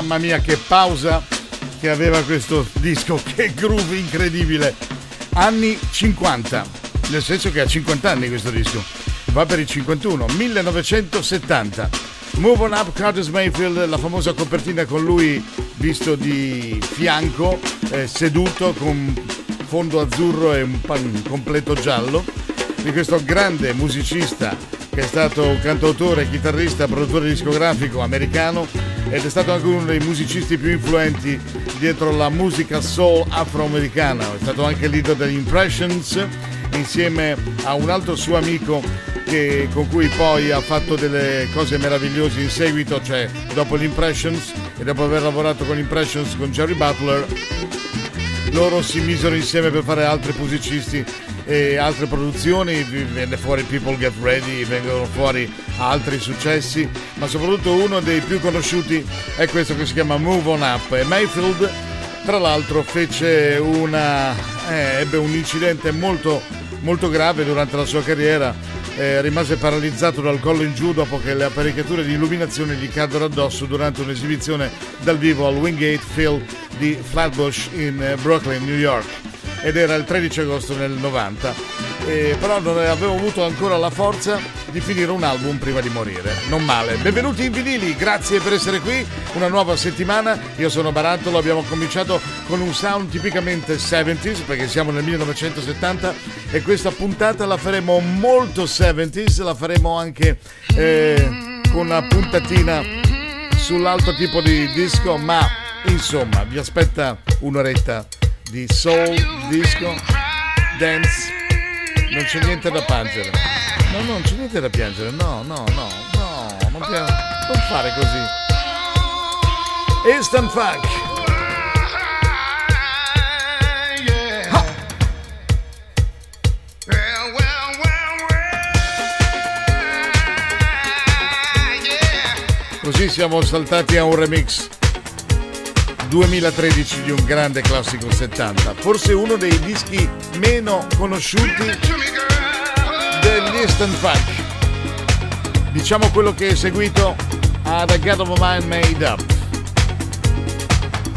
Mamma mia che pausa che aveva questo disco, che groove incredibile. Anni 50, nel senso che ha 50 anni questo disco. Va per i 51, 1970. Move on up Curtis Mayfield, la famosa copertina con lui visto di fianco, eh, seduto con fondo azzurro e un, un completo giallo di questo grande musicista che è stato cantautore, chitarrista, produttore discografico americano ed è stato anche uno dei musicisti più influenti dietro la musica soul afroamericana. È stato anche leader degli Impressions insieme a un altro suo amico che- con cui poi ha fatto delle cose meravigliose in seguito, cioè dopo gli Impressions e dopo aver lavorato con gli Impressions con Jerry Butler loro si misero insieme per fare altri musicisti e altre produzioni, venne fuori People Get Ready, vengono fuori altri successi, ma soprattutto uno dei più conosciuti è questo che si chiama Move On Up e Mayfield tra l'altro fece una, eh, ebbe un incidente molto, molto grave durante la sua carriera eh, rimase paralizzato dal collo in giù dopo che le apparecchiature di illuminazione gli caddero addosso durante un'esibizione dal vivo al Wingate Phil di Flatbush in eh, Brooklyn, New York. Ed era il 13 agosto del 90. Eh, però non avevo avuto ancora la forza di finire un album prima di morire. Non male. Benvenuti in vinili, grazie per essere qui. Una nuova settimana. Io sono Barattolo, abbiamo cominciato con un sound tipicamente 70s perché siamo nel 1970 e questa puntata la faremo molto 70s, la faremo anche eh, con una puntatina sull'altro tipo di disco, ma insomma vi aspetta un'oretta di soul, disco, dance, non c'è niente da piangere. No, no, non c'è niente da piangere, no, no, no, no, non, pia- non fare così. Instant Funk. Così siamo saltati a un remix 2013 di un grande classico 70, forse uno dei dischi meno conosciuti degli Instant Funk. Diciamo quello che è seguito ad A God of a Mind Made Up,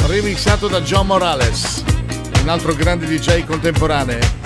remixato da John Morales, un altro grande DJ contemporaneo.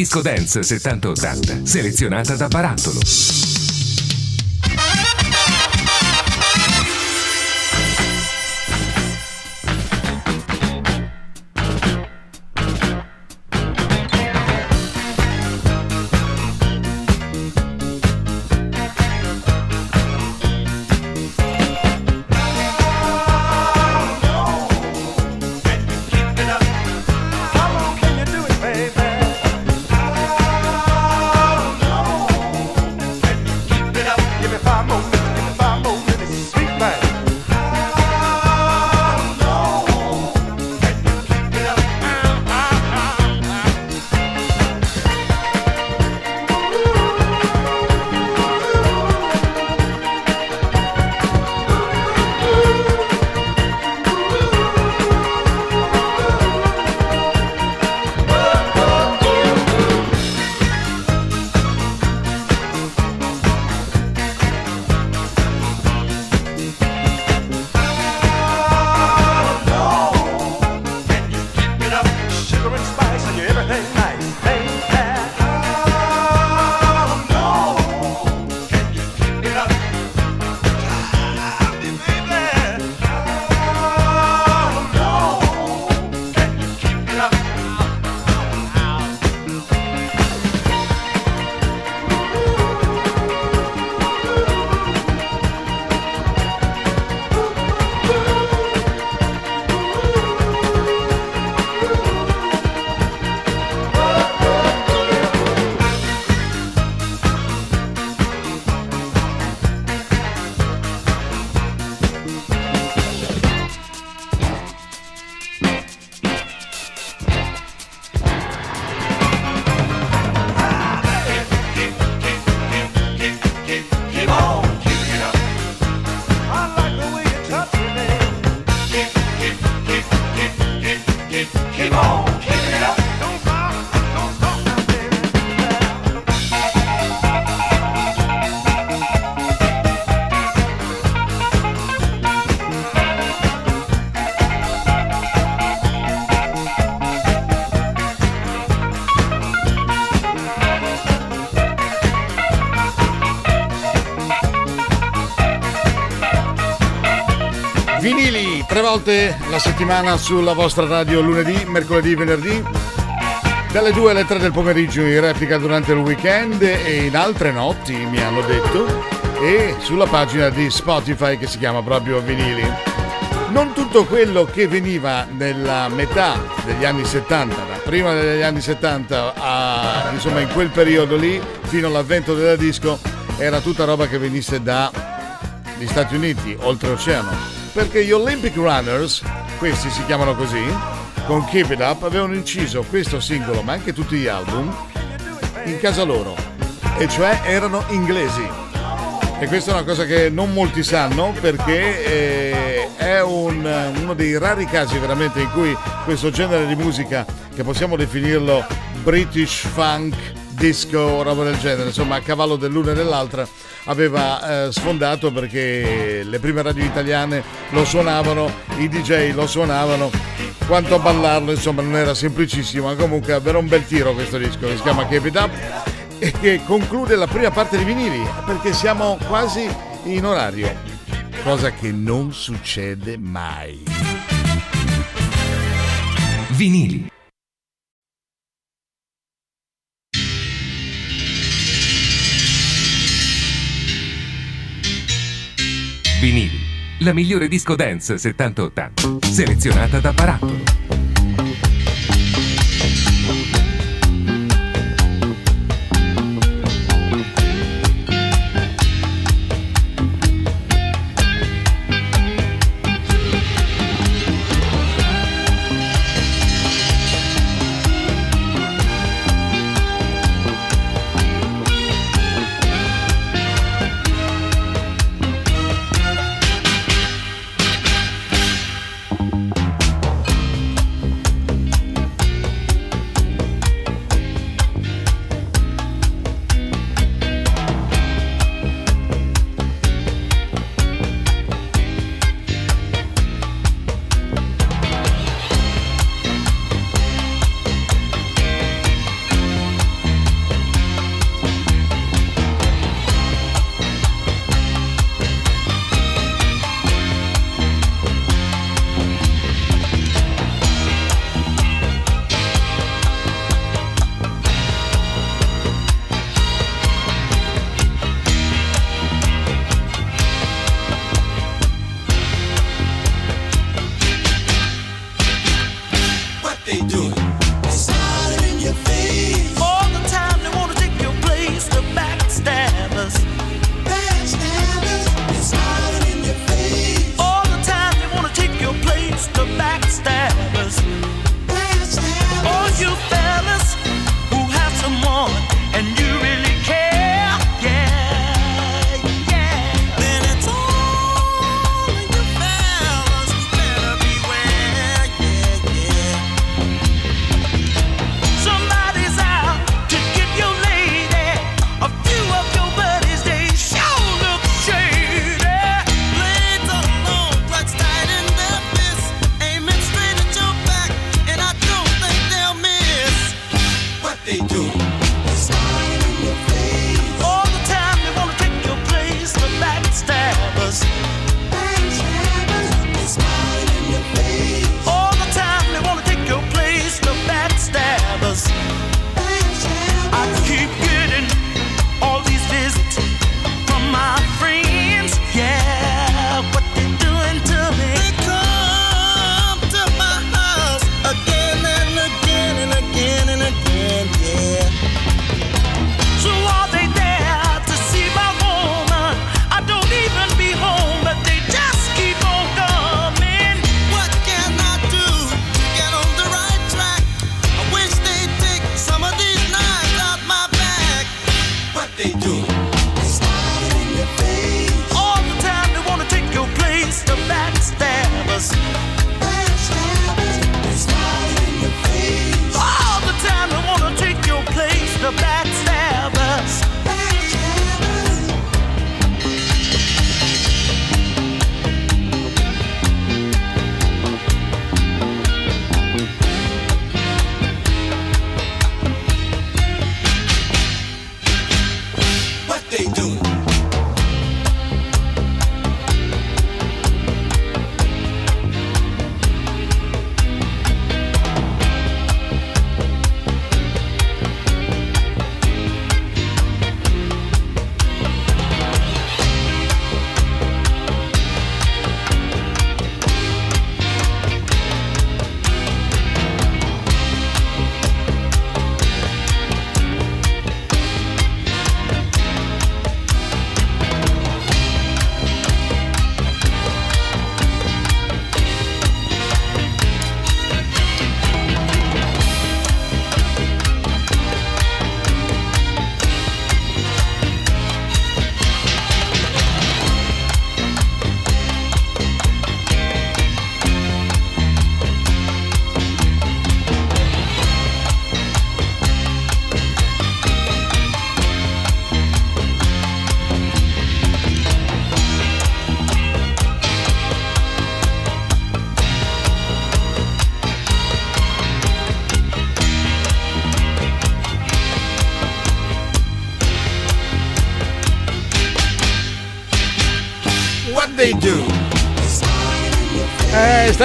Disco dance 70-80, selezionata da Barattolo. Volte la settimana sulla vostra radio lunedì, mercoledì, venerdì, dalle 2 alle 3 del pomeriggio in replica durante il weekend e in altre notti, mi hanno detto, e sulla pagina di Spotify che si chiama proprio Vinili. Non tutto quello che veniva nella metà degli anni 70, da prima degli anni 70 a insomma in quel periodo lì, fino all'avvento della disco, era tutta roba che venisse dagli Stati Uniti, oltreoceano perché gli Olympic Runners, questi si chiamano così, con Keep It Up avevano inciso questo singolo, ma anche tutti gli album, in casa loro, e cioè erano inglesi. E questa è una cosa che non molti sanno perché eh, è un, uno dei rari casi veramente in cui questo genere di musica, che possiamo definirlo British funk, disco, roba del genere, insomma a cavallo dell'una e dell'altra, aveva eh, sfondato perché le prime radio italiane lo suonavano, i DJ lo suonavano, quanto a ballarlo insomma non era semplicissimo, ma comunque era un bel tiro questo disco che si chiama Keep It Up e che conclude la prima parte di vinili perché siamo quasi in orario, cosa che non succede mai. Vinili. Vinili, la migliore disco dance 70-80, selezionata da Barattolo.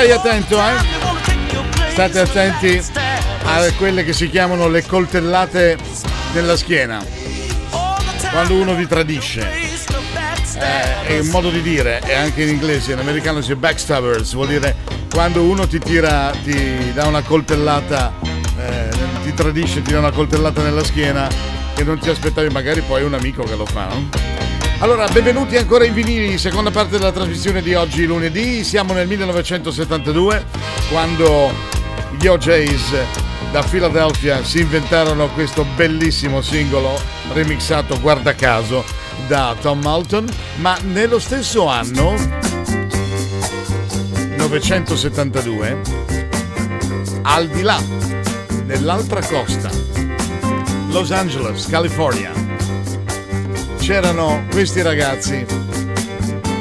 Stai attento, eh? State attenti a quelle che si chiamano le coltellate nella schiena. Quando uno vi tradisce. Eh, è un modo di dire, e anche in inglese, in americano si dice backstabbers, vuol dire quando uno ti tira, ti dà una coltellata, eh, ti tradisce, ti dà una coltellata nella schiena che non ti aspettavi, magari poi un amico che lo fa, no? Allora, benvenuti ancora in vinili, seconda parte della trasmissione di oggi lunedì. Siamo nel 1972 quando gli OJs da Philadelphia si inventarono questo bellissimo singolo remixato guarda caso da Tom Malton, ma nello stesso anno 1972 al di là nell'altra costa Los Angeles, California c'erano questi ragazzi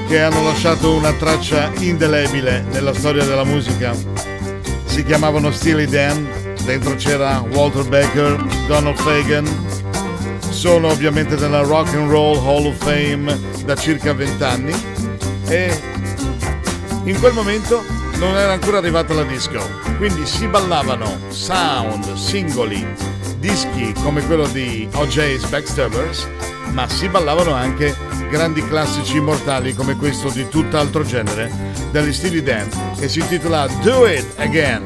che hanno lasciato una traccia indelebile nella storia della musica. Si chiamavano Steely Dan, dentro c'era Walter Baker, Donald Fagan. Sono ovviamente nella Rock and Roll Hall of Fame da circa 20 anni e in quel momento non era ancora arrivata la disco, quindi si ballavano sound, singoli, dischi come quello di OJ's Backstabbers ma si ballavano anche grandi classici immortali come questo di tutt'altro genere degli stili Dan che si intitola Do It Again.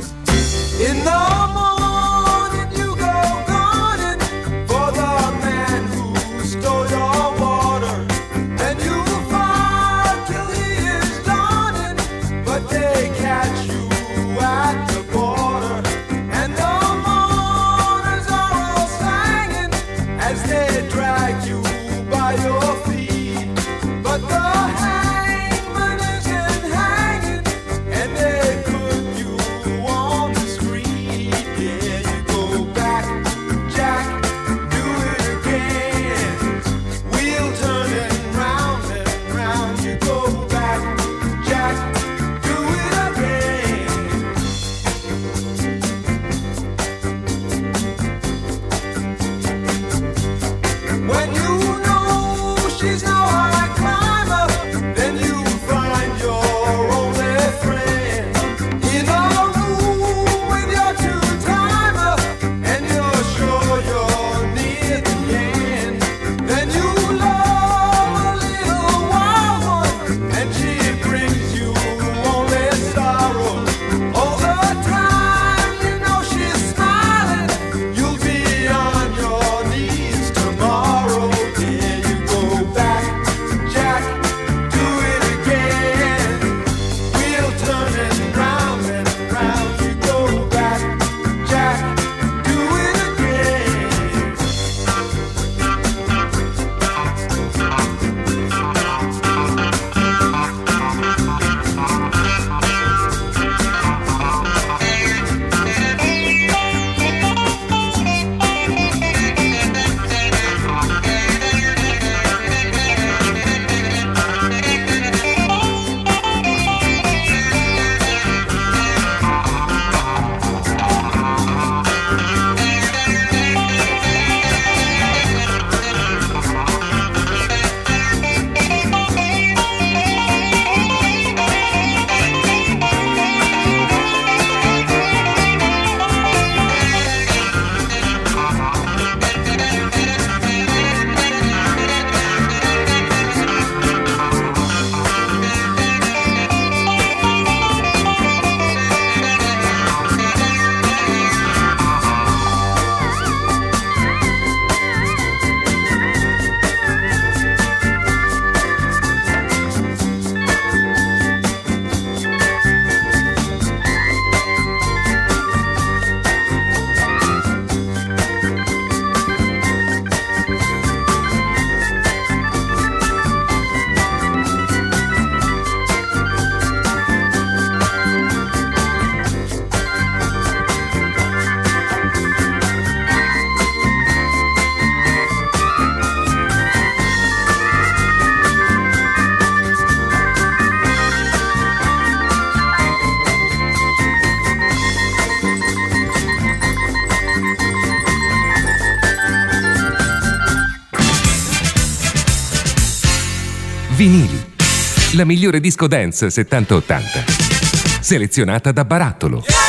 La migliore disco dance 70-80. Selezionata da Barattolo. Just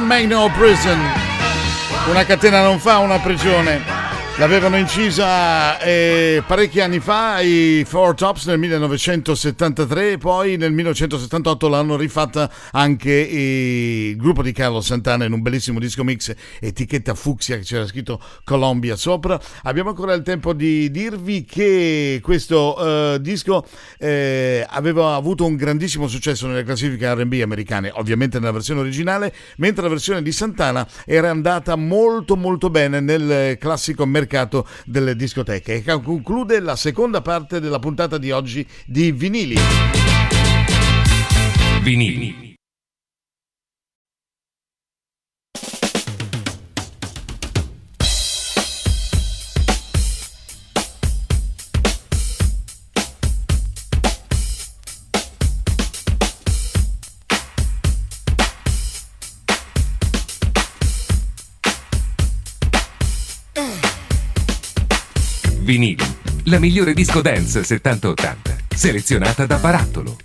don't make no prison. Una catena non fa una prigione. L'avevano incisa eh, parecchi anni fa i Four Tops nel 1973, poi nel 1978 l'hanno rifatta anche il gruppo di Carlo Santana in un bellissimo disco mix etichetta fucsia che c'era scritto Colombia sopra. Abbiamo ancora il tempo di dirvi che questo eh, disco eh, aveva avuto un grandissimo successo nelle classifiche R&B americane, ovviamente nella versione originale, mentre la versione di Santana era andata molto molto bene nel classico mercato delle discoteche e conclude la seconda parte della puntata di oggi di vinili. Vinili. Vinili. La migliore disco dance 70-80. Selezionata da Barattolo.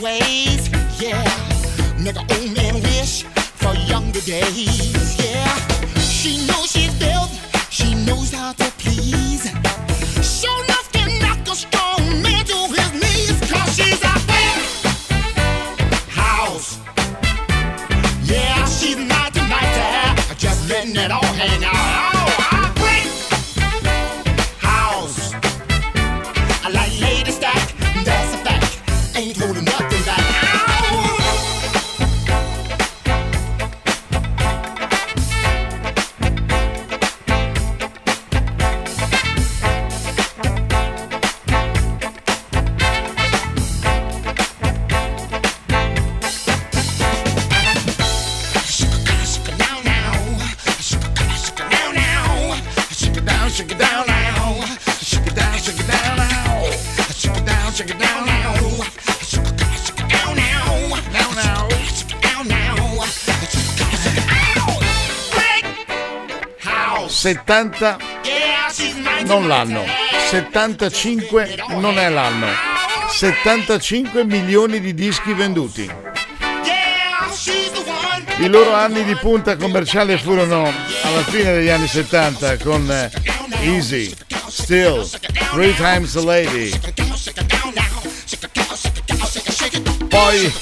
ways, yeah. Never old man wish for younger days, yeah. She knows she's built, she knows how to please. Show knock a strong man to his she's house. Yeah, she's not to have, just letting it all hang out. 70 non l'anno, 75 non è l'anno, 75 milioni di dischi venduti. I loro anni di punta commerciale furono alla fine degli anni 70 con eh, Easy, Still, Three Times a Lady. Poi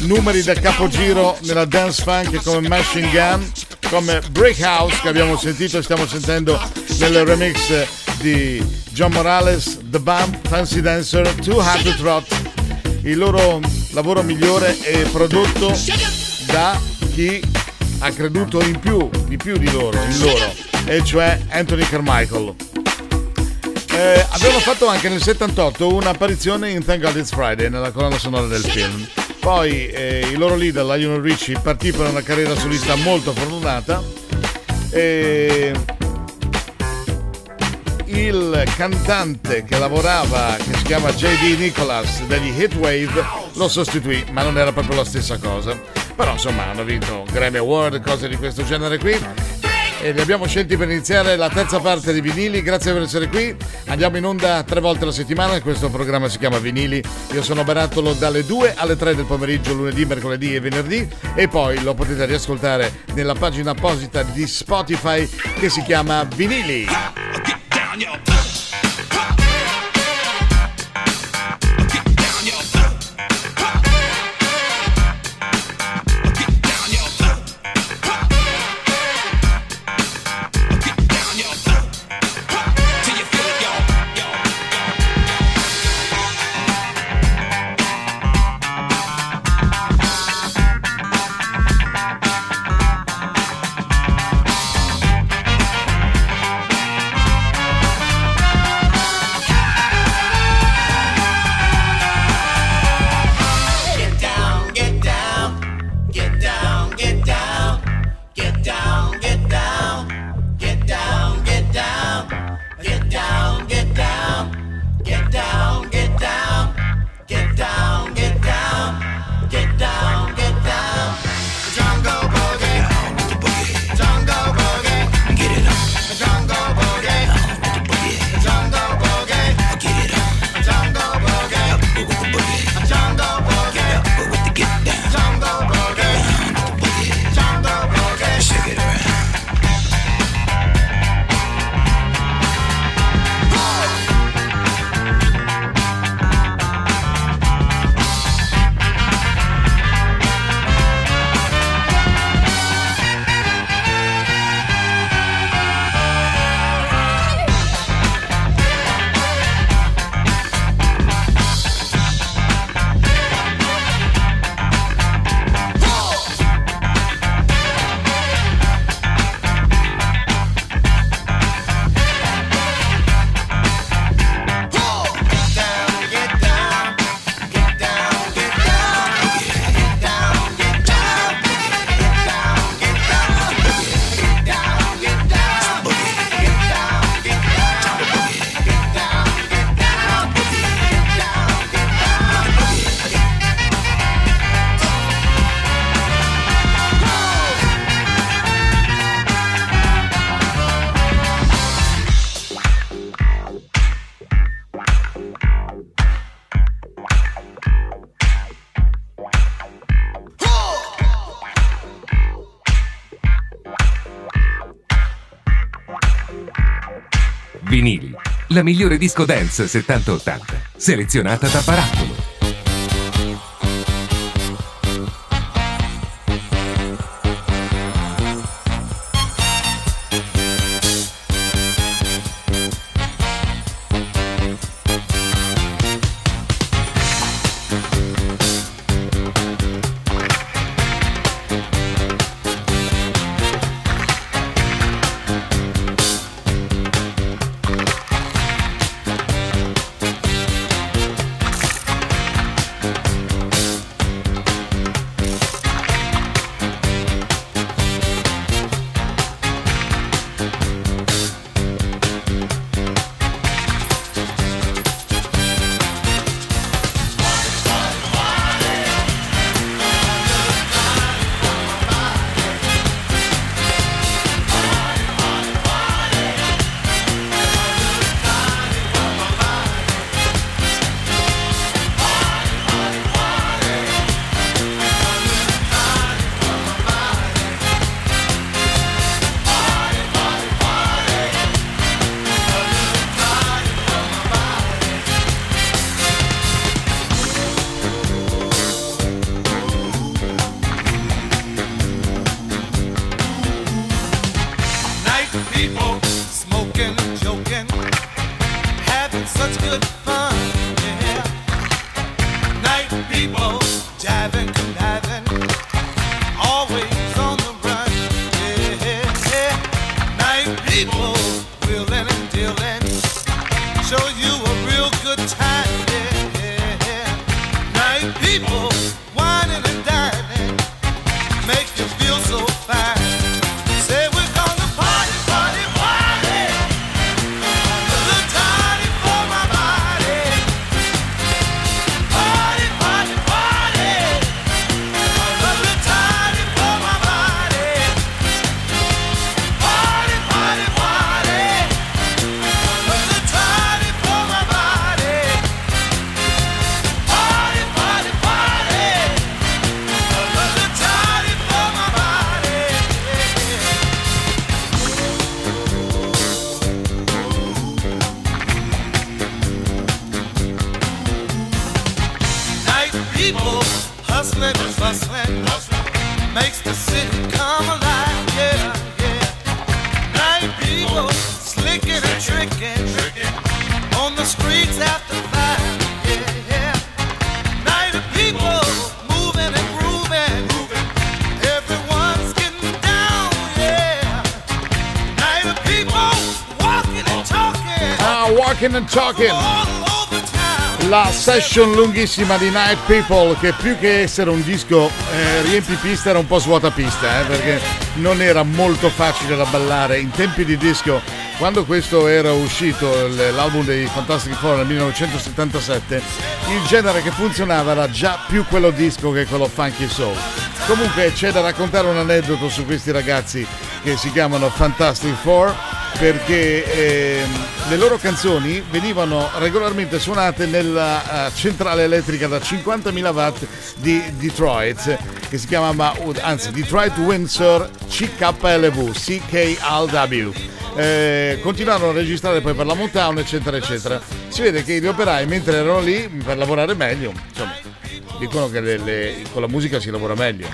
numeri da capogiro nella dance funk come Machine Gun come Break House che abbiamo sentito e stiamo sentendo nel remix di John Morales, The Bump, Fancy Dancer, Too Hard to Trot. Il loro lavoro migliore è prodotto da chi ha creduto in più, di più di loro, in loro, e cioè Anthony Carmichael. Eh, abbiamo fatto anche nel 78 un'apparizione in Thank God It's Friday nella colonna sonora del film. Poi eh, i loro leader, Lionel Richie, partì per una carriera solista molto fortunata. E il cantante che lavorava, che si chiama JD Nicholas degli Hitwave, lo sostituì, ma non era proprio la stessa cosa. Però insomma hanno vinto Grammy Award, cose di questo genere qui e li abbiamo scelti per iniziare la terza parte di Vinili. Grazie per essere qui. Andiamo in onda tre volte alla settimana. Questo programma si chiama Vinili. Io sono Barattolo dalle 2 alle 3 del pomeriggio, lunedì, mercoledì e venerdì. E poi lo potete riascoltare nella pagina apposita di Spotify che si chiama Vinili. Migliore disco dance 70-80, selezionata da Barattolo. Talking. La session lunghissima di Night People che più che essere un disco eh, riempi pista era un po' svuota pista eh, perché non era molto facile da ballare. In tempi di disco quando questo era uscito l'album dei Fantastic Four nel 1977 il genere che funzionava era già più quello disco che quello funky soul. Comunque c'è da raccontare un aneddoto su questi ragazzi che si chiamano Fantastic Four perché eh, le loro canzoni venivano regolarmente suonate nella uh, centrale elettrica da 50.000 watt di Detroit che si chiama anzi Detroit Windsor CKLV CKLW eh, continuarono a registrare poi per la Motown eccetera eccetera. Si vede che gli operai mentre erano lì per lavorare meglio insomma dicono che le, le, con la musica si lavora meglio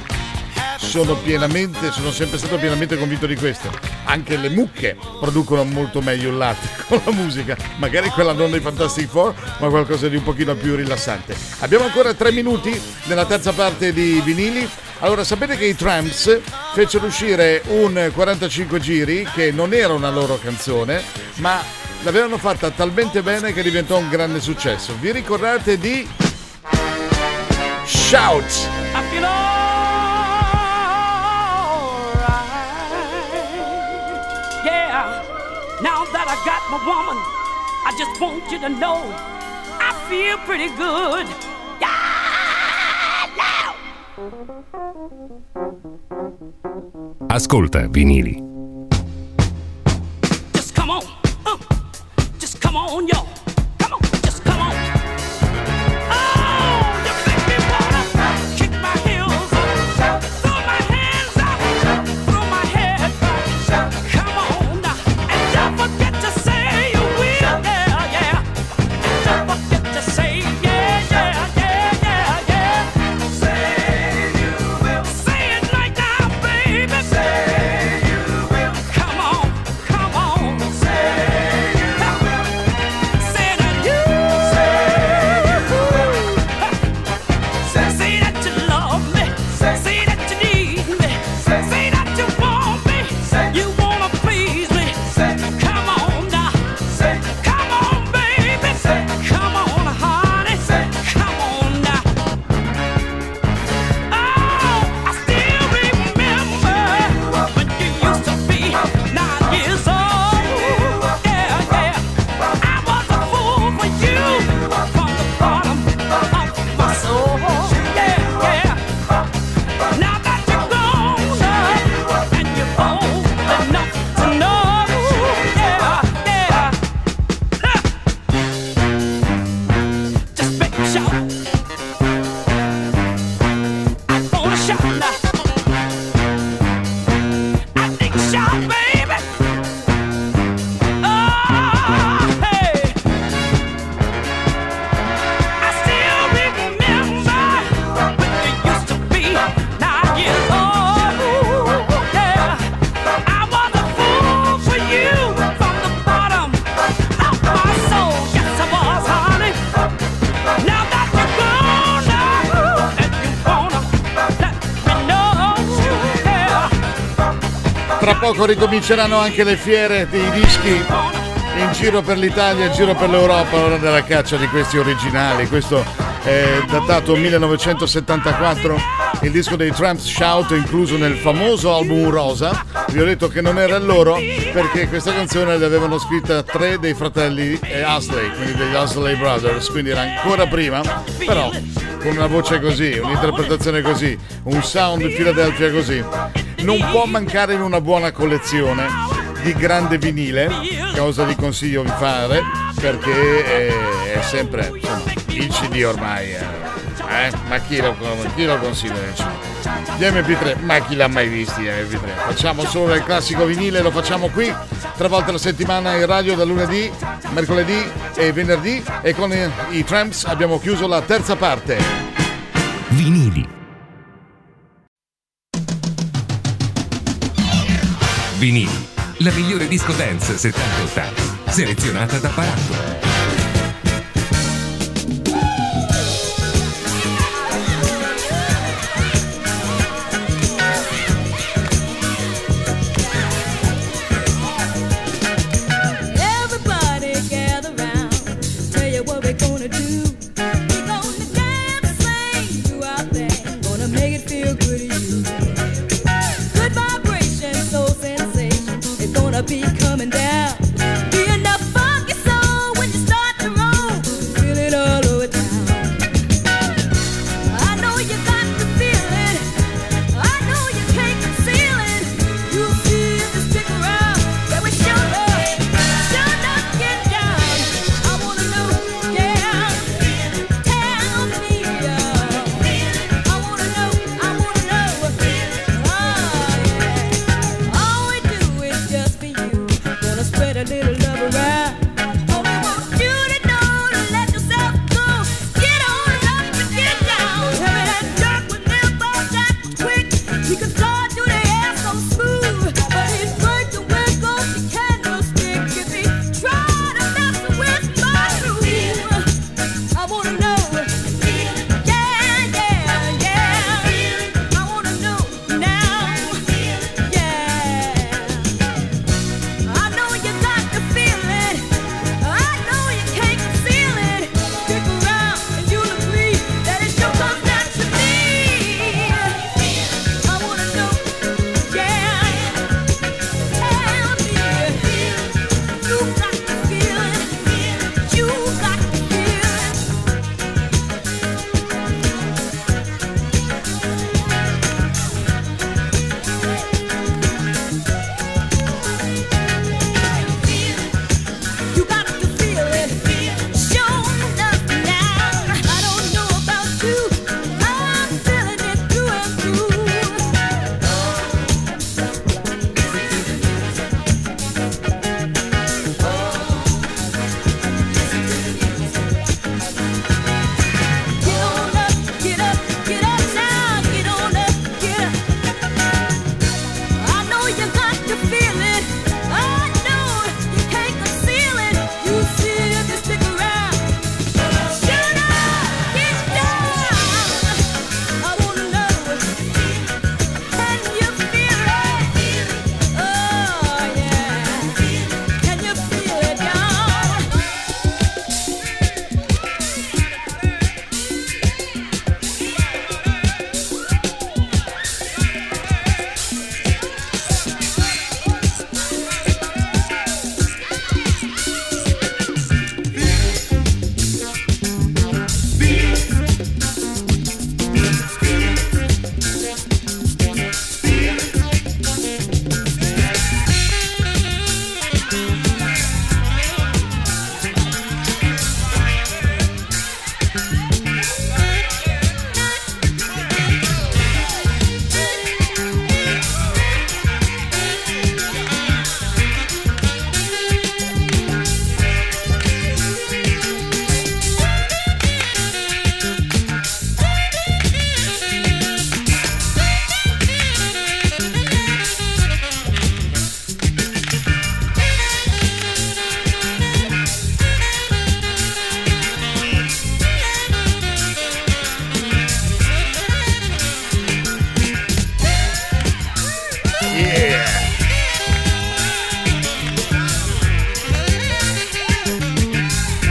sono pienamente, sono sempre stato pienamente convinto di questo. Anche le mucche producono molto meglio il latte con la musica, magari quella non dei Fantastic Four, ma qualcosa di un pochino più rilassante. Abbiamo ancora tre minuti nella terza parte di vinili. Allora, sapete che i Tramps fecero uscire un 45 giri che non era una loro canzone, ma l'avevano fatta talmente bene che diventò un grande successo. Vi ricordate di Shout? I my woman. I just want you to know I feel pretty good. Yeah. Ascolta vinili. Just come on. Uh, just come on, y'all. Poco ricominceranno anche le fiere dei dischi in giro per l'Italia, in giro per l'Europa, ora della caccia di questi originali. Questo è datato 1974, il disco dei Tramps Shout incluso nel famoso album Rosa. Vi ho detto che non era loro perché questa canzone l'avevano scritta tre dei fratelli Husley, quindi degli Husley Brothers, quindi era ancora prima, però con una voce così, un'interpretazione così, un sound Philadelphia così, non può mancare in una buona collezione di grande vinile, cosa vi consiglio di fare perché è, è sempre insomma, il CD ormai, eh, ma chi lo, chi lo CD? Gli MP3, ma chi l'ha mai visti gli MP3? Facciamo solo il classico vinile, lo facciamo qui, tre volte alla settimana in radio da lunedì, mercoledì e venerdì e con i, i Tramps abbiamo chiuso la terza parte. Vinili. Vinili, la migliore disco dance 70-80, selezionata da Barato.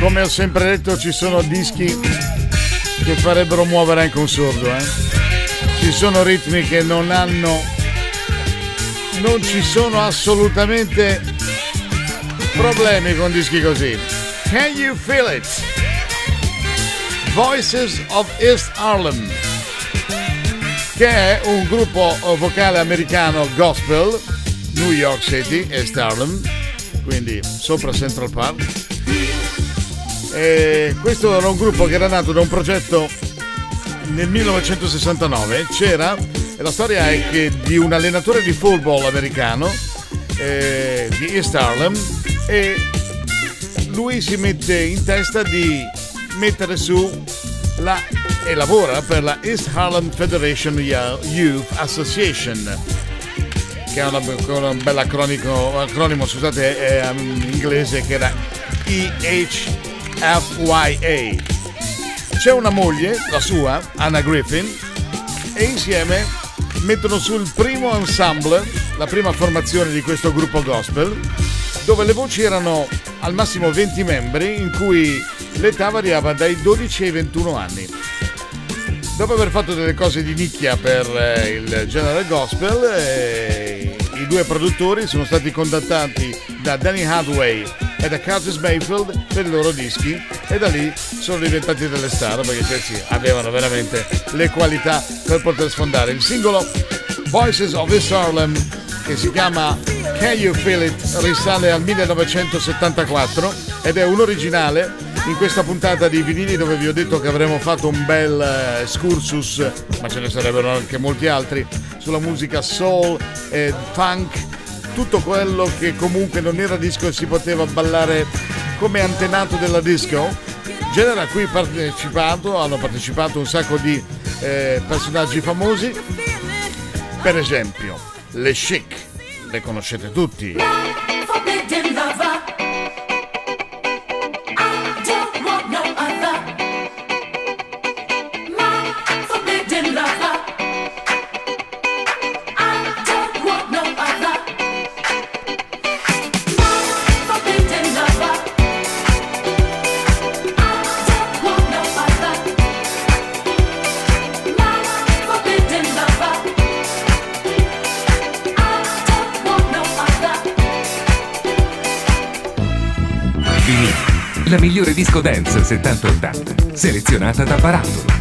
Come ho sempre detto, ci sono dischi che farebbero muovere anche un sordo, eh? Ci sono ritmi che non hanno. Non ci sono assolutamente problemi con dischi così. Can you feel it? Voices of East Harlem, che è un gruppo vocale americano gospel, New York City, East Harlem, quindi sopra Central Park. E questo era un gruppo che era nato da un progetto nel 1969. C'era, la storia è che di un allenatore di football americano eh, di East Harlem e lui si mette in testa di mettere su la, e lavora per la East Harlem Federation Youth Association che è una, un bel acronimo, scusate, è, in inglese che era EHFYA. C'è una moglie, la sua, Anna Griffin, e insieme mettono su il primo ensemble, la prima formazione di questo gruppo gospel, dove le voci erano al massimo 20 membri, in cui l'età variava dai 12 ai 21 anni. Dopo aver fatto delle cose di nicchia per eh, il genere gospel, eh, i due produttori sono stati contattati da Danny Hathaway e da Curtis Mayfield per i loro dischi e da lì sono diventati delle star perché cioè, sì, avevano veramente le qualità per poter sfondare. Il singolo Voices of East Harlem che si chiama Can You Feel It risale al 1974 ed è un originale in questa puntata di vinili dove vi ho detto che avremmo fatto un bel eh, excursus, ma ce ne sarebbero anche molti altri, sulla musica soul e funk, tutto quello che comunque non era disco e si poteva ballare come antenato della disco. Genere a cui partecipato, hanno partecipato un sacco di eh, personaggi famosi, per esempio le Chic, le conoscete tutti. La migliore disco dance 70-80, selezionata da Barattolo.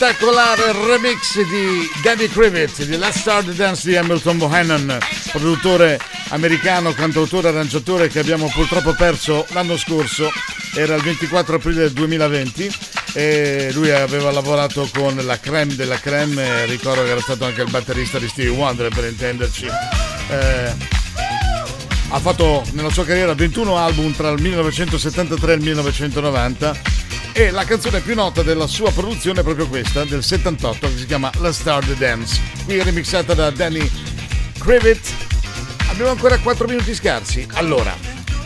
Spettacolare remix di Danny Krivit di Last Star Dance di Hamilton Bohannon, produttore americano, cantautore, arrangiatore che abbiamo purtroppo perso l'anno scorso, era il 24 aprile del 2020 e lui aveva lavorato con la creme della creme, ricordo che era stato anche il batterista di Stevie Wonder per intenderci. Eh, ha fatto nella sua carriera 21 album tra il 1973 e il 1990 e la canzone più nota della sua produzione è proprio questa, del 78, che si chiama La Star the Dance, qui remixata da Danny Krivit. Abbiamo ancora 4 minuti scarsi. Allora,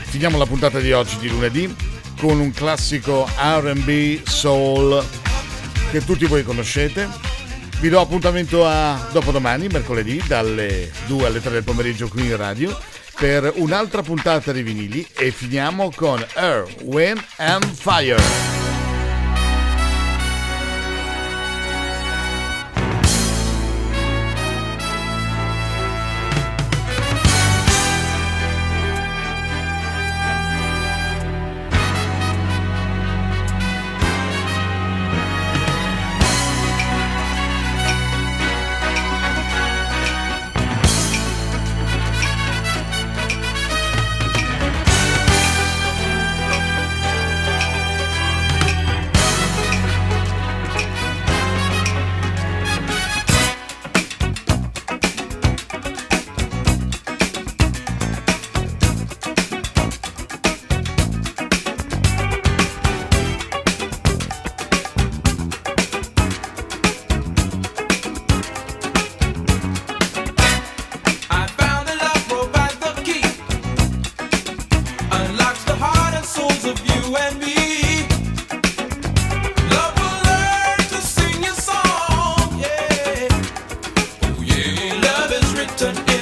finiamo la puntata di oggi di lunedì con un classico RB soul che tutti voi conoscete. Vi do appuntamento a dopodomani, mercoledì, dalle 2 alle 3 del pomeriggio qui in radio per un'altra puntata di vinili e finiamo con Air, Wind and Fire. turn